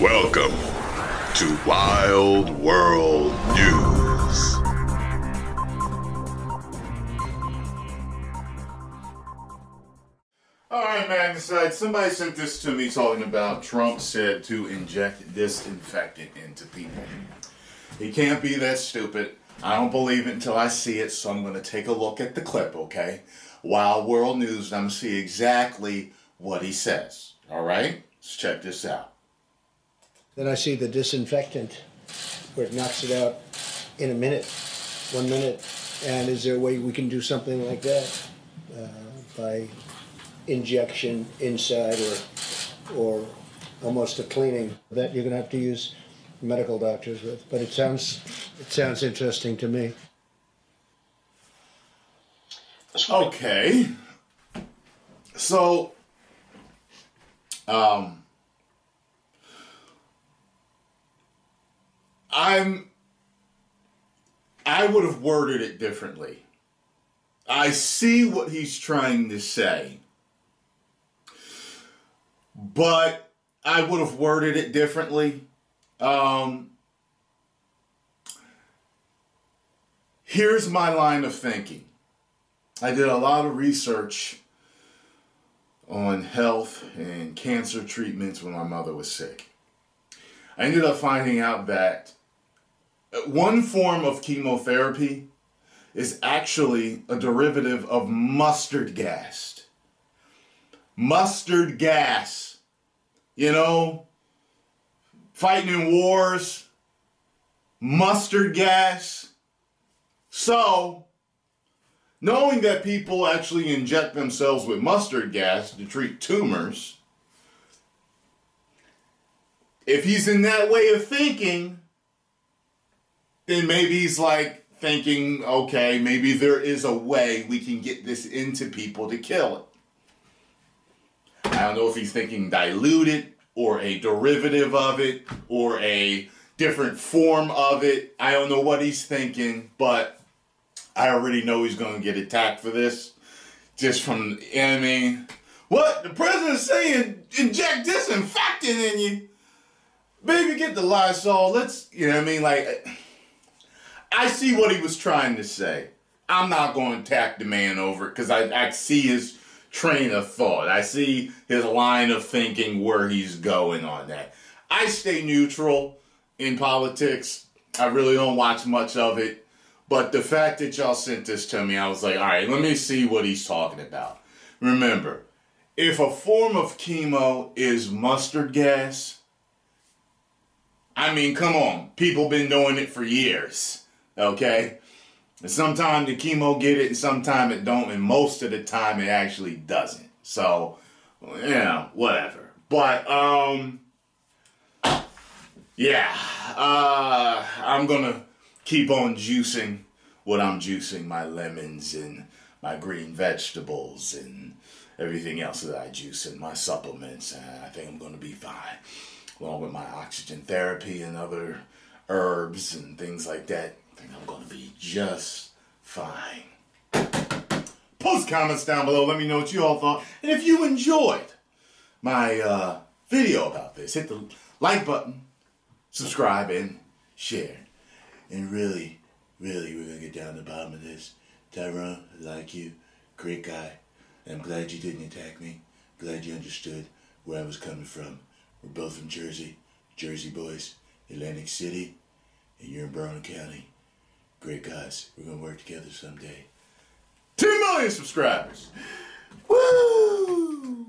Welcome to Wild World News. All right, Magnesite. Somebody sent this to me talking about Trump said to inject disinfectant into people. He can't be that stupid. I don't believe it until I see it, so I'm going to take a look at the clip, okay? Wild World News, and I'm going to see exactly what he says. All right? Let's check this out. Then I see the disinfectant where it knocks it out in a minute, one minute. And is there a way we can do something like that uh, by injection inside or or almost a cleaning that you're going to have to use medical doctors with? But it sounds it sounds interesting to me. Okay. So, um, I'm, I would have worded it differently. I see what he's trying to say, but I would have worded it differently. Um, here's my line of thinking. I did a lot of research on health and cancer treatments when my mother was sick. I ended up finding out that one form of chemotherapy is actually a derivative of mustard gas. Mustard gas. You know, fighting in wars, mustard gas. So, knowing that people actually inject themselves with mustard gas to treat tumors, if he's in that way of thinking, then maybe he's like thinking, okay, maybe there is a way we can get this into people to kill it. I don't know if he's thinking diluted or a derivative of it or a different form of it. I don't know what he's thinking, but I already know he's going to get attacked for this. Just from, know what What? The president's saying inject disinfectant in you. Baby, get the Lysol. Let's, you know what I mean? Like, I see what he was trying to say. I'm not going to attack the man over it because I, I see his train of thought. I see his line of thinking where he's going on that. I stay neutral in politics. I really don't watch much of it. But the fact that y'all sent this to me, I was like, all right, let me see what he's talking about. Remember, if a form of chemo is mustard gas, I mean, come on, people been doing it for years, okay? And sometimes the chemo get it, and sometimes it don't, and most of the time it actually doesn't. So, yeah, whatever. But um, yeah, uh, I'm gonna keep on juicing what I'm juicing, my lemons and my green vegetables and everything else that I juice and my supplements. And I think I'm gonna be fine along with my oxygen therapy and other herbs and things like that, I think I'm going to be just fine. Post comments down below. Let me know what you all thought. And if you enjoyed my uh, video about this, hit the like button, subscribe, and share. And really, really, we're going to get down to the bottom of this. Tyrone, like you. Great guy. I'm glad you didn't attack me. Glad you understood where I was coming from. We're both from Jersey, Jersey boys, Atlantic City, and you're in Broward County, great guys. We're gonna work together someday. Two million subscribers. Woo!